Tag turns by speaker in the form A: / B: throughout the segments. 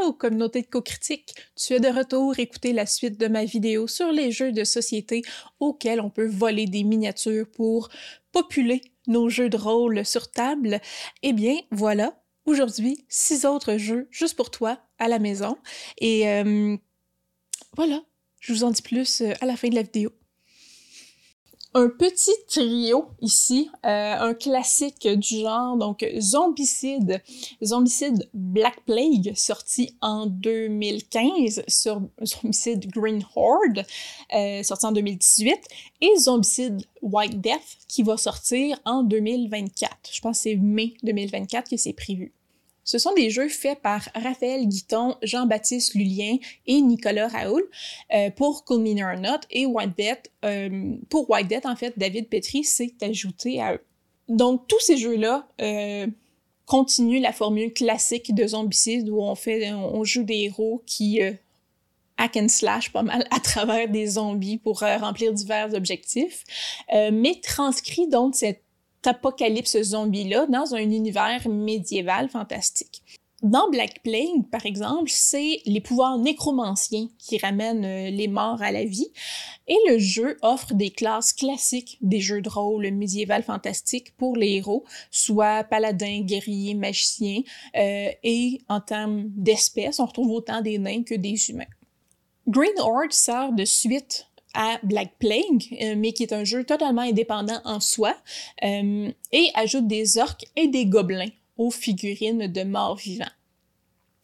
A: Allô, communauté de co-critique! Tu es de retour écouter la suite de ma vidéo sur les jeux de société auxquels on peut voler des miniatures pour populer nos jeux de rôle sur table. Eh bien, voilà, aujourd'hui, six autres jeux juste pour toi à la maison. Et euh, voilà, je vous en dis plus euh, à la fin de la vidéo un petit trio ici, euh, un classique du genre, donc Zombicide, Zombicide Black Plague, sorti en 2015 sur Zombicide Green Horde, euh, sorti en 2018, et Zombicide White Death, qui va sortir en 2024. Je pense que c'est mai 2024 que c'est prévu. Ce sont des jeux faits par Raphaël Guiton, Jean-Baptiste Lulien et Nicolas Raoul euh, pour Cool Mini or Not et White Death. Euh, pour White Death, en fait, David Petri s'est ajouté à eux. Donc, tous ces jeux-là euh, continuent la formule classique de Zombicide où on fait, on joue des héros qui hack and slash pas mal à travers des zombies pour remplir divers objectifs, mais transcrit donc cette apocalypse zombie-là dans un univers médiéval fantastique. Dans Black Plague, par exemple, c'est les pouvoirs nécromanciens qui ramènent euh, les morts à la vie, et le jeu offre des classes classiques des jeux de rôle médiéval fantastique pour les héros, soit paladins, guerriers, magiciens, euh, et en termes d'espèces, on retrouve autant des nains que des humains. Green Horde sort de suite à Black Plague, euh, mais qui est un jeu totalement indépendant en soi, euh, et ajoute des orques et des gobelins aux figurines de morts vivants.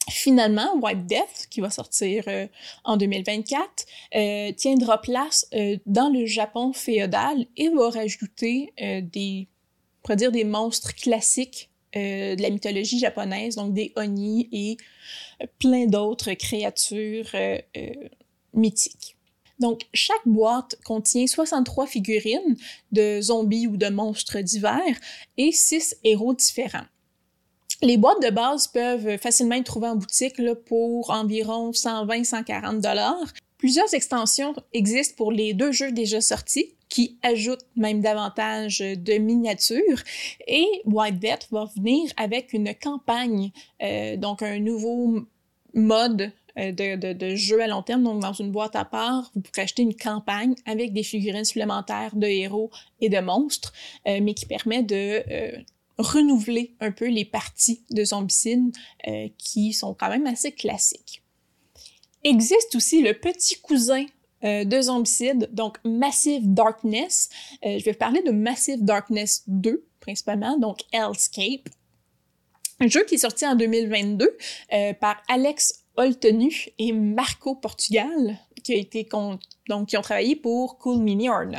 A: Finalement, White Death, qui va sortir euh, en 2024, tiendra place dans le Japon féodal et va rajouter des, on dire des monstres classiques de la mythologie japonaise, donc des oni et plein d'autres créatures mythiques. Donc, chaque boîte contient 63 figurines de zombies ou de monstres divers et 6 héros différents. Les boîtes de base peuvent facilement être trouvées en boutique pour environ 120-140 dollars. Plusieurs extensions existent pour les deux jeux déjà sortis, qui ajoutent même davantage de miniatures. Et White Death va venir avec une campagne, euh, donc un nouveau mode euh, de, de, jeux à long terme. Donc, dans une boîte à part, vous pourrez acheter une campagne avec des figurines supplémentaires de héros et de monstres, euh, mais qui permet de euh, renouveler un peu les parties de Zombicide qui sont quand même assez classiques. Existe aussi le petit cousin de Zombicide, donc Massive Darkness. je vais parler de Massive Darkness 2, principalement, donc Hellscape. Un jeu qui est sorti en 2022 par Alex Oltenu et Marco Portugal, qui, ont travaillé pour Cool Mini or Not.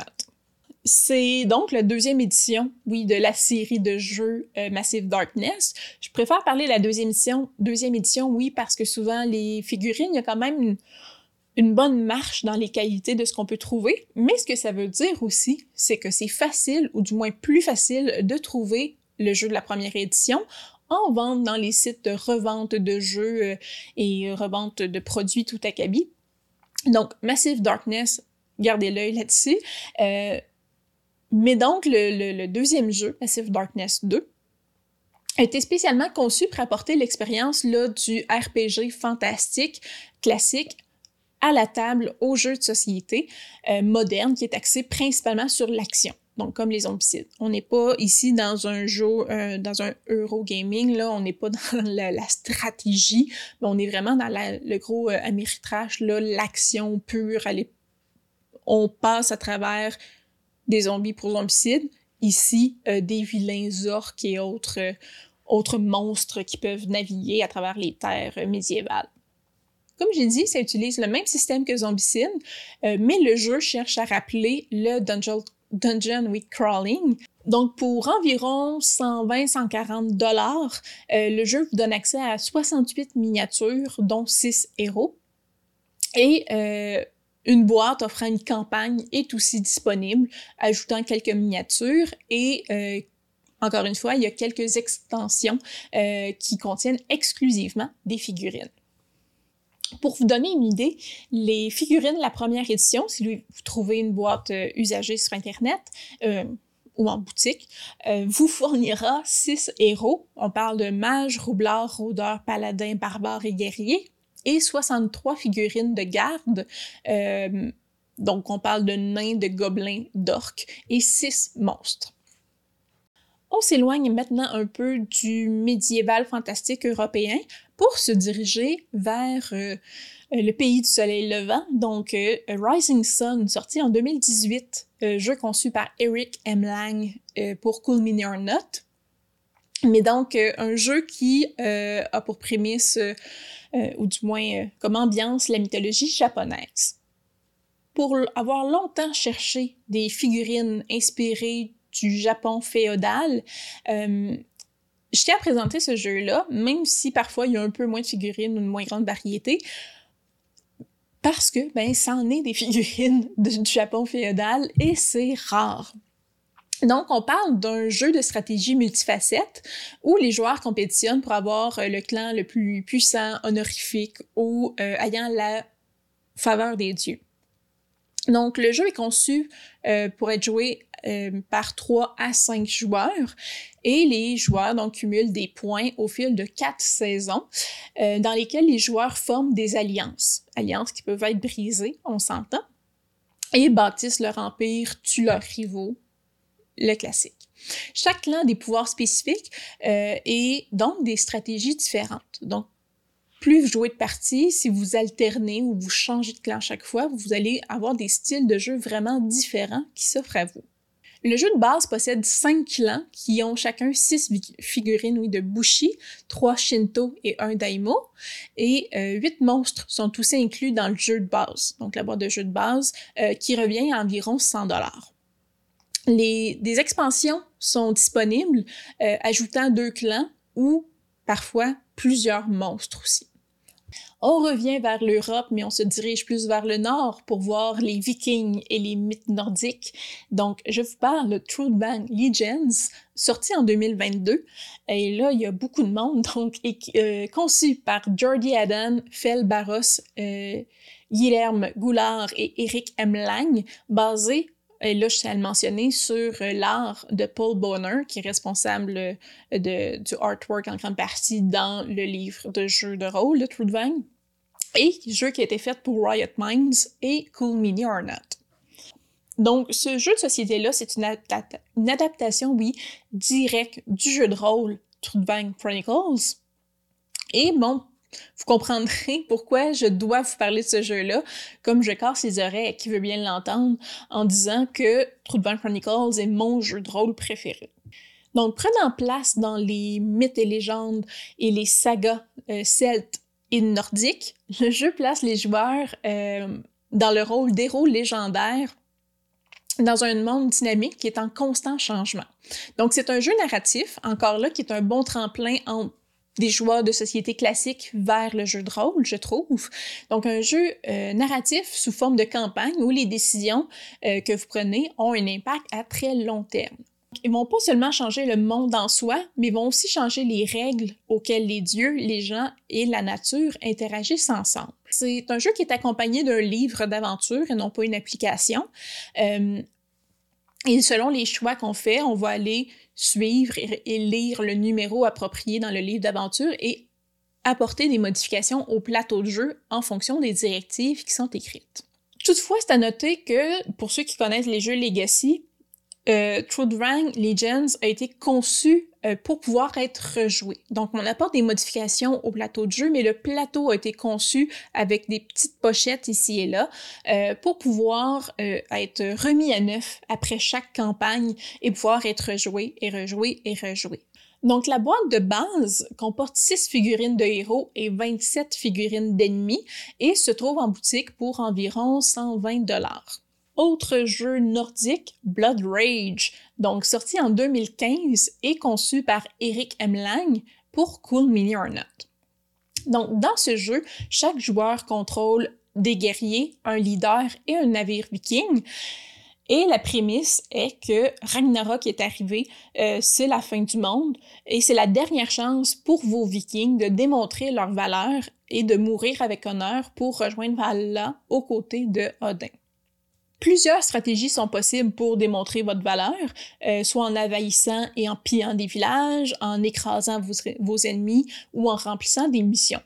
A: C'est donc la deuxième édition, oui, de la série de jeux euh, Massive Darkness. Je préfère parler de la deuxième édition, deuxième édition, oui, parce que souvent les figurines, il y a quand même une bonne marche dans les qualités de ce qu'on peut trouver. Mais ce que ça veut dire aussi, c'est que c'est facile, ou du moins plus facile, de trouver le jeu de la première édition en vente dans les sites de revente de jeux euh, et revente de produits tout acabit. Donc, Massive Darkness, gardez l'œil là-dessus. Euh, mais donc, le, deuxième jeu, Massive Darkness 2, a été spécialement conçu pour apporter l'expérience du RPG fantastique classique à la table au jeu de société euh, moderne qui est axé principalement sur l'action donc comme les zombicides. On n'est pas ici dans un jeu, euh, dans un Eurogaming, là, on n'est pas dans la, stratégie, mais on est vraiment dans le gros euh, là, l'action pure. on passe à travers des zombies pour zombicides. Ici, euh, des vilains orques et autres, euh, autres monstres qui peuvent naviguer à travers les terres médiévales. Comme j'ai dit, ça utilise le même système que Zombicide, mais le jeu cherche à rappeler le Dungeon Dungeon with Crawling. Donc, pour environ 120-140 dollars, euh, le jeu vous donne accès à 68 miniatures, dont 6 héros. Et euh, une boîte offrant une campagne est aussi disponible, ajoutant quelques miniatures et euh, encore une fois, il y a quelques extensions qui contiennent exclusivement des figurines. Pour vous donner une idée, les figurines de la première édition, si vous trouvez une boîte euh, usagée sur Internet, euh, ou en boutique, euh, vous fournira six héros. On parle de mages, roublards, rôdeurs, paladins, barbares et guerriers, et 63 figurines de garde. Donc, on parle de nains, de gobelins, d'orques et six monstres. On s'éloigne maintenant un peu du médiéval fantastique européen pour se diriger vers euh, le pays du soleil levant, donc euh, Rising Sun, sorti en 2018, euh, jeu conçu par Eric M. Lang pour Cool Mini or Not. Mais donc, un jeu qui a pour prémisse, ou du moins comme ambiance, la mythologie japonaise. Pour avoir longtemps cherché des figurines inspirées du Japon féodal. Euh, je tiens à présenter ce jeu-là, même si parfois il y a un peu moins de figurines ou une moins grande variété, parce que ben ça en est des figurines du Japon féodal et c'est rare. Donc, on parle d'un jeu de stratégie multifacette où les joueurs compétitionnent pour avoir le clan le plus puissant, honorifique ou euh, ayant la faveur des dieux. Donc, le jeu est conçu euh, pour être joué euh, par 3 à 5 joueurs et les joueurs donc cumulent des points au fil de quatre saisons euh, dans lesquelles les joueurs forment des alliances, alliances qui peuvent être brisées, on s'entend, et bâtissent leur empire, tuent leurs rivaux, le classique. Chaque clan a des pouvoirs spécifiques et donc des stratégies différentes. Plus vous jouez de parties, si vous alternez ou vous changez de clan chaque fois, vous allez avoir des styles de jeu vraiment différents qui s'offrent à vous. Le jeu de base possède cinq clans qui ont chacun six figurines oui, de Bushi, trois Shinto et un Daimo. Et euh, huit monstres sont aussi inclus dans le jeu de base, donc la boîte de jeu de base, euh, qui revient à environ 100 dollars. Des expansions sont disponibles, euh, ajoutant deux clans ou parfois plusieurs monstres aussi. On revient vers l'Europe, mais on se dirige plus vers le nord pour voir les Vikings et les mythes nordiques. Donc, je vous parle de Truthbang Legends, sorti en 2022. Et là, il y a beaucoup de monde, donc euh, conçu par Jordi Adam, Fel Barros, euh, Guilherme Goulard et Eric. Lang, basé et là, je tiens à le mentionner, sur euh, l'art de Paul Bonner, qui est responsable euh, du artwork en grande partie dans le livre de jeu de rôle de Trudvang, et jeu qui a été fait pour Riot Minds et Cool Mini or Not. Donc, ce jeu de société-là, c'est une, adaptation, oui, directe du jeu de rôle Trudvang Chronicles. Et bon, vous comprendrez pourquoi je dois vous parler de ce jeu-là, comme je casse les oreilles à qui veut bien l'entendre, en disant que True Chronicles est mon jeu de rôle préféré. Donc, prenant place dans les mythes et légendes et les sagas euh, celtes et nordiques, le jeu place les joueurs euh, dans le rôle d'héros légendaires dans un monde dynamique qui est en constant changement. Donc, c'est un jeu narratif, encore là, qui est un bon tremplin des joueurs de société classiques vers le jeu de rôle, je trouve. Donc un jeu euh, narratif sous forme de campagne où les décisions euh, que vous prenez ont un impact à très long terme. Ils vont pas seulement changer le monde en soi, mais vont aussi changer les règles auxquelles les dieux, les gens et la nature interagissent ensemble. C'est un jeu qui est accompagné d'un livre d'aventure et non pas une application. Euh, et selon les choix qu'on fait, on va aller suivre et, lire le numéro approprié dans le livre d'aventure et apporter des modifications au plateau de jeu en fonction des directives qui sont écrites. Toutefois, c'est à noter que pour ceux qui connaissent les jeux Legacy, euh, Rang Legends a été conçu euh, pour pouvoir être rejoué. Donc, on apporte des modifications au plateau de jeu, mais le plateau a été conçu avec des petites pochettes ici et là euh, pour pouvoir euh, être remis à neuf après chaque campagne et pouvoir être rejoué et rejoué et rejoué. Donc, la boîte de base comporte 6 figurines de héros et 27 figurines d'ennemis et se trouve en boutique pour environ 120 dollars. Autre jeu nordique, Blood Rage, donc sorti en 2015 et conçu par Eric M. Lang pour Cool Mini or. Donc, dans ce jeu, chaque joueur contrôle des guerriers, un leader et un navire viking. Et la prémisse est que Ragnarok est arrivé, euh, c'est la fin du monde, et c'est la dernière chance pour vos vikings de démontrer leur valeur et de mourir avec honneur pour rejoindre Valhalla aux côtés de Odin. Plusieurs stratégies sont possibles pour démontrer votre valeur, euh, soit en envahissant et en pillant des villages, en écrasant vos, vos ennemis ou en remplissant des missions.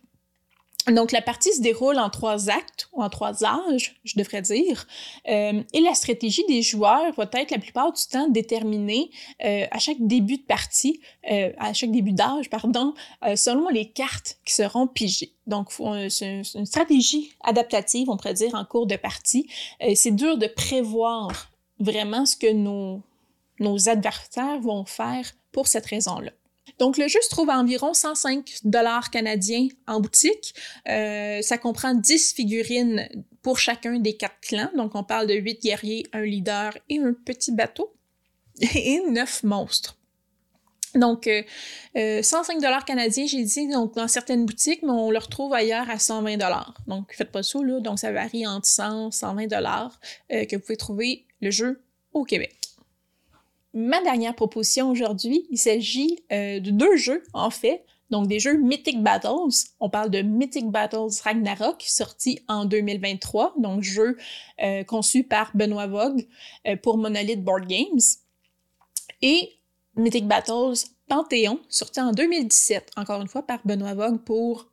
A: Donc, la partie se déroule en trois actes, ou en trois âges, je devrais dire, euh, et la stratégie des joueurs va être la plupart du temps déterminée euh, à chaque début de partie, euh, à chaque début d'âge, pardon, euh, selon les cartes qui seront pigées. Donc, c'est une stratégie adaptative, on pourrait dire, en cours de partie. C'est dur de prévoir vraiment ce que nos, nos adversaires vont faire pour cette raison-là. Donc, le jeu se trouve à environ 105 dollars canadiens en boutique. Euh, ça comprend 10 figurines pour chacun des quatre clans. Donc, on parle de 8 guerriers, un leader et un petit bateau. Et 9 monstres. Donc, euh, 105 euh, dollars canadiens, j'ai dit, dans certaines boutiques, mais on le retrouve ailleurs à 120 dollars. Donc, faites pas ça, là. Donc, ça varie entre 100 120 dollars euh, que vous pouvez trouver le jeu au Québec ma dernière proposition aujourd'hui, il s'agit euh, de deux jeux, en fait. Donc, des jeux Mythic Battles. On parle de Mythic Battles Ragnarok, sorti en 2023. Donc, jeu euh, conçu par Benoît Vogue euh, pour Monolith Board Games. Et Mythic Battles Panthéon, sorti en 2017, encore une fois par Benoît Vogue pour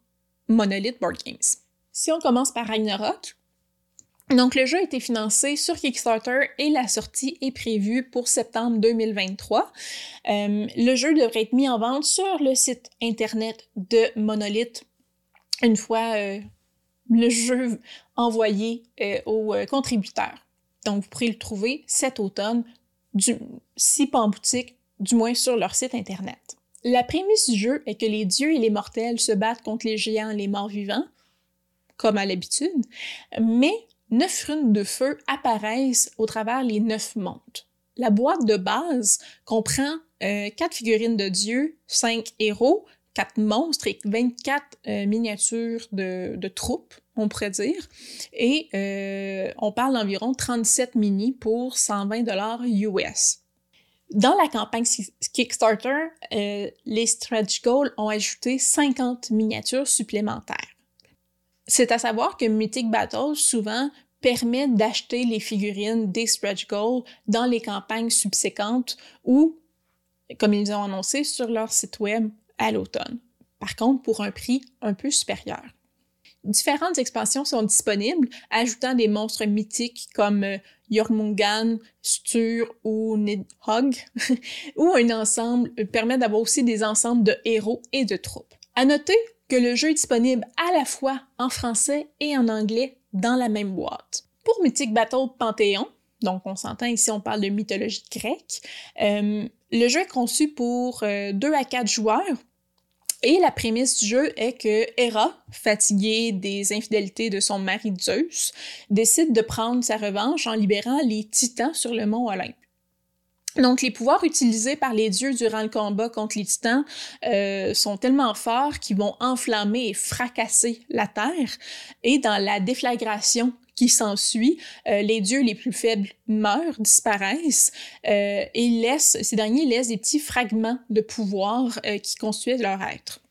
A: Monolith Board Games. Si on commence par Ragnarok, donc, le jeu a été financé sur Kickstarter et la sortie est prévue pour septembre 2023. Euh, le jeu devrait être mis en vente sur le site internet de Monolith une fois euh, le jeu envoyé euh, aux contributeurs. Donc, vous pourrez le trouver cet automne, du, si pas en boutique, du moins sur leur site internet. La prémisse du jeu est que les dieux et les mortels se battent contre les géants et les morts vivants, comme à l'habitude, mais neuf runes de feu apparaissent au travers les neuf mondes. La boîte de base comprend euh, quatre figurines de dieux, cinq héros, quatre monstres et 24 euh, miniatures de, troupes, on pourrait dire. Et euh, on parle d'environ 37 mini pour 120 dollars US. Dans la campagne Kickstarter, les stretch goals ont ajouté 50 miniatures supplémentaires. C'est à savoir que Mythic Battles, souvent, permet d'acheter les figurines des stretch goals dans les campagnes subséquentes ou, comme ils ont annoncé, sur leur site web à l'automne. Par contre, pour un prix un peu supérieur. Différentes expansions sont disponibles, ajoutant des monstres mythiques comme euh, Jormungan, Stur ou Nidhogg, ou un ensemble euh, permet d'avoir aussi des ensembles de héros et de troupes. À noter que le jeu est disponible à la fois en français et en anglais dans la même boîte. Pour Mythic Battle Panthéon, donc on s'entend ici, on parle de mythologie grecque, euh, le jeu est conçu pour 2 euh, à 4 joueurs. Et la prémisse du jeu est que Hera, fatiguée des infidélités de son mari Zeus, décide de prendre sa revanche en libérant les titans sur le mont Olympe. Donc, les pouvoirs utilisés par les dieux durant le combat contre les titans euh, sont tellement forts qu'ils vont enflammer et fracasser la Terre. Et dans la déflagration qui s'ensuit, euh, les dieux les plus faibles meurent, disparaissent, euh, et laissent, ces derniers laissent des petits fragments de pouvoir qui constituent leur être.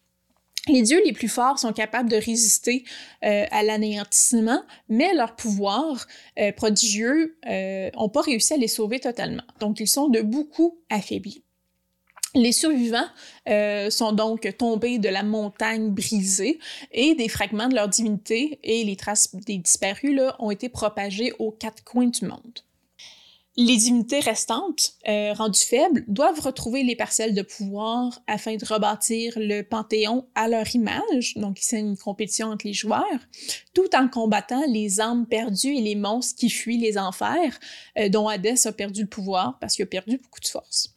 A: Les dieux les plus forts sont capables de résister euh, à l'anéantissement, mais leurs pouvoirs euh, prodigieux n'ont euh, pas réussi à les sauver totalement. Donc, ils sont de beaucoup affaiblis. Les survivants sont donc tombés de la montagne brisée et des fragments de leur divinité et les traces des disparus là, ont été propagés aux quatre coins du monde. Les divinités restantes, euh, rendues faibles, doivent retrouver les parcelles de pouvoir afin de rebâtir le panthéon à leur image, donc c'est une compétition entre les joueurs, tout en combattant les âmes perdues et les monstres qui fuient les enfers, euh, dont Hadès a perdu le pouvoir parce qu'il a perdu beaucoup de force.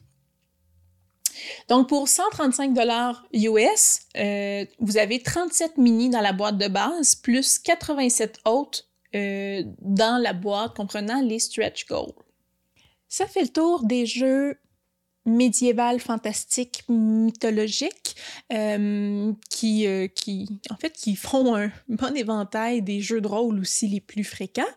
A: Donc pour 135 dollars US, euh, vous avez 37 mini dans la boîte de base plus 87 autres dans la boîte comprenant les stretch goals. Ça fait le tour des jeux médiéval, fantastiques, mythologiques, euh, qui, euh, qui, en fait, qui font un bon éventail des jeux de rôle aussi les plus fréquents.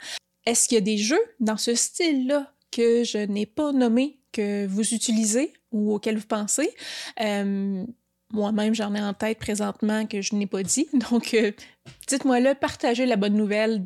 A: Est-ce qu'il y a des jeux dans ce style-là que je n'ai pas nommé, que vous utilisez ou auxquels vous pensez? Euh, moi-même, j'en ai en tête présentement que je n'ai pas dit. Donc, dites-moi là, partagez la bonne nouvelle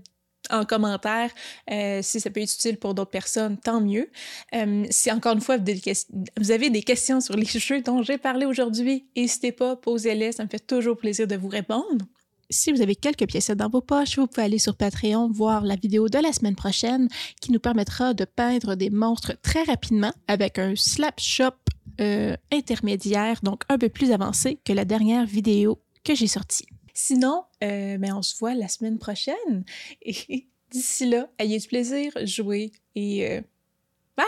A: en commentaire. Euh, si ça peut être utile pour d'autres personnes, tant mieux. Euh, si encore une fois vous avez des questions sur les jeux dont j'ai parlé aujourd'hui, n'hésitez pas, posez-les, ça me fait toujours plaisir de vous répondre. Si vous avez quelques pièces dans vos poches, vous pouvez aller sur Patreon voir la vidéo de la semaine prochaine qui nous permettra de peindre des monstres très rapidement avec un slap shop euh, intermédiaire, donc un peu plus avancé que la dernière vidéo que j'ai sortie. Sinon, euh, ben, on se voit la semaine prochaine et d'ici là, ayez du plaisir, jouez et euh, bye!